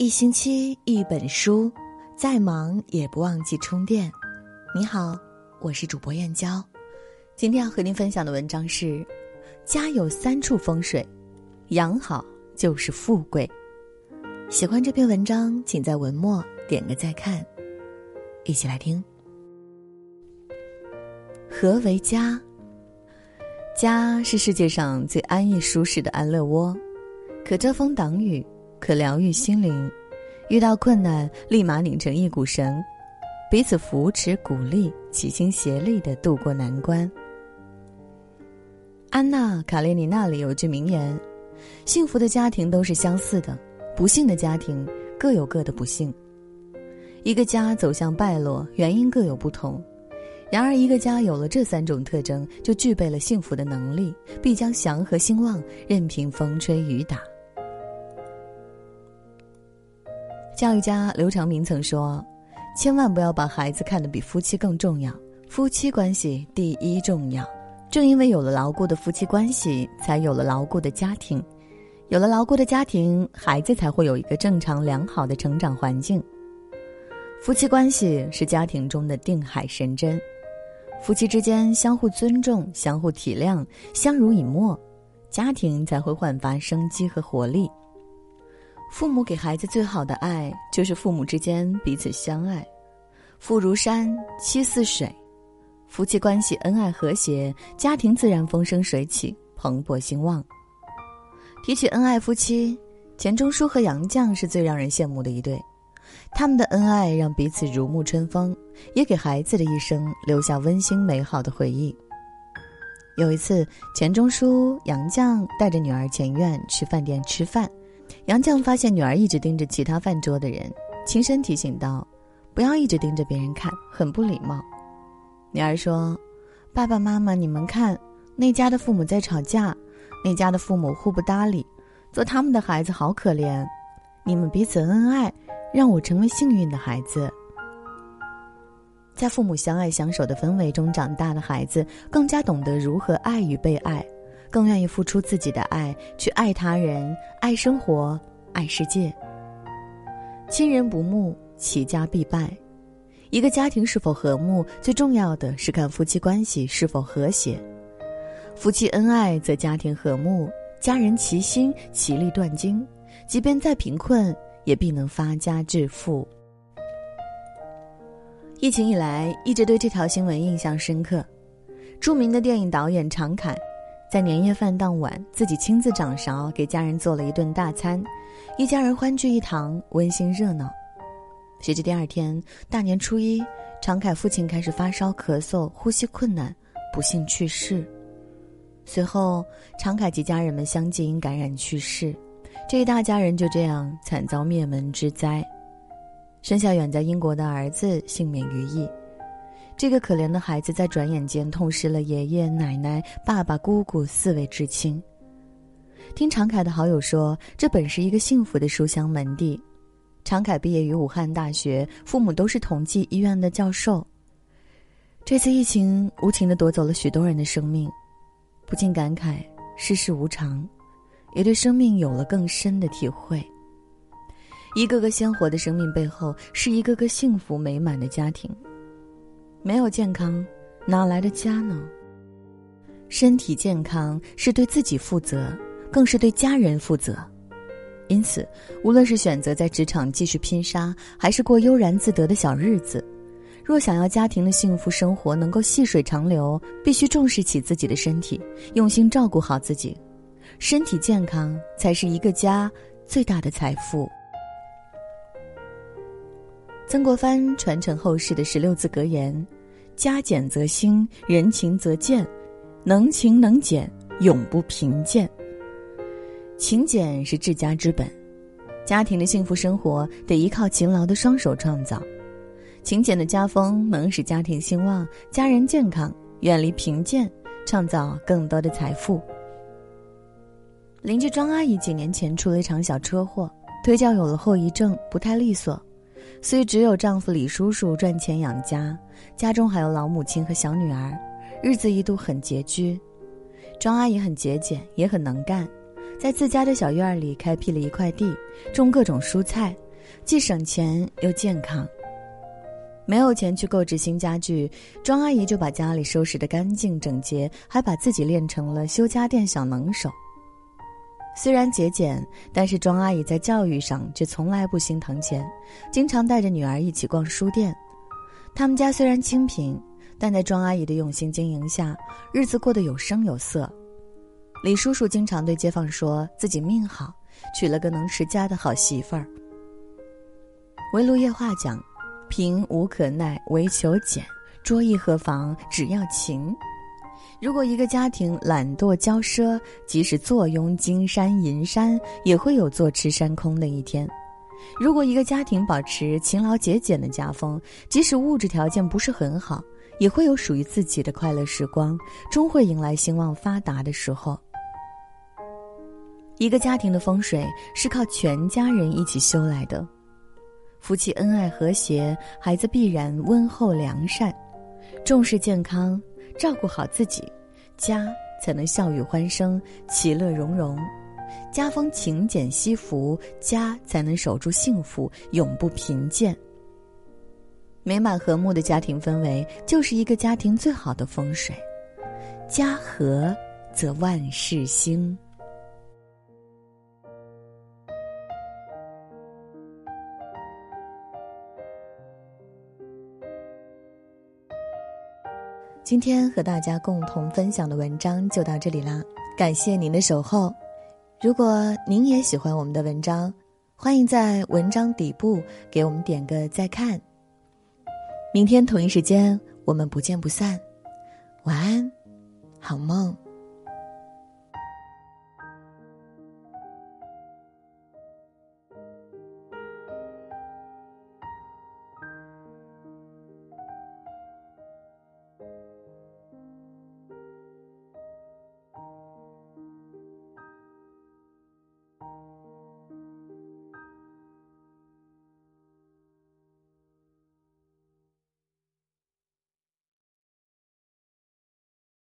一星期一本书，再忙也不忘记充电。你好，我是主播燕娇，今天要和您分享的文章是：家有三处风水，养好就是富贵。喜欢这篇文章，请在文末点个再看。一起来听。何为家？家是世界上最安逸舒适的安乐窝，可遮风挡雨。可疗愈心灵，遇到困难立马拧成一股绳，彼此扶持鼓励，齐心协力的度过难关。安娜·卡列尼娜里有句名言：“幸福的家庭都是相似的，不幸的家庭各有各的不幸。”一个家走向败落，原因各有不同，然而一个家有了这三种特征，就具备了幸福的能力，必将祥和兴旺，任凭风吹雨打。教育家刘长明曾说：“千万不要把孩子看得比夫妻更重要，夫妻关系第一重要。正因为有了牢固的夫妻关系，才有了牢固的家庭，有了牢固的家庭，孩子才会有一个正常良好的成长环境。夫妻关系是家庭中的定海神针，夫妻之间相互尊重、相互体谅、相濡以沫，家庭才会焕发生机和活力。”父母给孩子最好的爱，就是父母之间彼此相爱。父如山，妻似水，夫妻关系恩爱和谐，家庭自然风生水起，蓬勃兴旺。提起恩爱夫妻，钱钟书和杨绛是最让人羡慕的一对。他们的恩爱让彼此如沐春风，也给孩子的一生留下温馨美好的回忆。有一次，钱钟书、杨绛带着女儿钱院去饭店吃饭。杨绛发现女儿一直盯着其他饭桌的人，轻声提醒道：“不要一直盯着别人看，很不礼貌。”女儿说：“爸爸妈妈，你们看，那家的父母在吵架，那家的父母互不搭理，做他们的孩子好可怜。你们彼此恩爱，让我成为幸运的孩子。”在父母相爱相守的氛围中长大的孩子，更加懂得如何爱与被爱。更愿意付出自己的爱，去爱他人、爱生活、爱世界。亲人不睦，齐家必败。一个家庭是否和睦，最重要的是看夫妻关系是否和谐。夫妻恩爱，则家庭和睦，家人齐心，其利断金。即便再贫困，也必能发家致富。疫情以来，一直对这条新闻印象深刻。著名的电影导演常凯。在年夜饭当晚，自己亲自掌勺给家人做了一顿大餐，一家人欢聚一堂，温馨热闹。谁知第二天大年初一，常凯父亲开始发烧、咳嗽、呼吸困难，不幸去世。随后，常凯及家人们相继因感染去世，这一大家人就这样惨遭灭门之灾。生下远在英国的儿子幸免于役。这个可怜的孩子在转眼间痛失了爷爷奶奶、爸爸、姑姑四位至亲。听常凯的好友说，这本是一个幸福的书香门第。常凯毕业于武汉大学，父母都是同济医院的教授。这次疫情无情的夺走了许多人的生命，不禁感慨世事无常，也对生命有了更深的体会。一个个鲜活的生命背后，是一个个幸福美满的家庭。没有健康，哪来的家呢？身体健康是对自己负责，更是对家人负责。因此，无论是选择在职场继续拼杀，还是过悠然自得的小日子，若想要家庭的幸福生活能够细水长流，必须重视起自己的身体，用心照顾好自己。身体健康才是一个家最大的财富。曾国藩传承后世的十六字格言：“家俭则兴，人勤则健，能勤能俭，永不贫贱。”勤俭是治家之本，家庭的幸福生活得依靠勤劳的双手创造。勤俭的家风能使家庭兴旺，家人健康，远离贫贱，创造更多的财富。邻居庄阿姨几年前出了一场小车祸，腿脚有了后遗症，不太利索。所以只有丈夫李叔叔赚钱养家，家中还有老母亲和小女儿，日子一度很拮据。庄阿姨很节俭，也很能干，在自家的小院里开辟了一块地，种各种蔬菜，既省钱又健康。没有钱去购置新家具，庄阿姨就把家里收拾得干净整洁，还把自己练成了修家电小能手。虽然节俭，但是庄阿姨在教育上却从来不心疼钱，经常带着女儿一起逛书店。他们家虽然清贫，但在庄阿姨的用心经营下，日子过得有声有色。李叔叔经常对街坊说自己命好，娶了个能持家的好媳妇儿。围炉夜话讲。贫无可奈，唯求俭；桌意何妨，只要勤。如果一个家庭懒惰骄奢，即使坐拥金山银山，也会有坐吃山空的一天；如果一个家庭保持勤劳节俭的家风，即使物质条件不是很好，也会有属于自己的快乐时光，终会迎来兴旺发达的时候。一个家庭的风水是靠全家人一起修来的。夫妻恩爱和谐，孩子必然温厚良善；重视健康，照顾好自己，家才能笑语欢声、其乐融融；家风勤俭惜福，家才能守住幸福，永不贫贱。美满和睦的家庭氛围，就是一个家庭最好的风水。家和，则万事兴。今天和大家共同分享的文章就到这里啦，感谢您的守候。如果您也喜欢我们的文章，欢迎在文章底部给我们点个再看。明天同一时间，我们不见不散。晚安，好梦。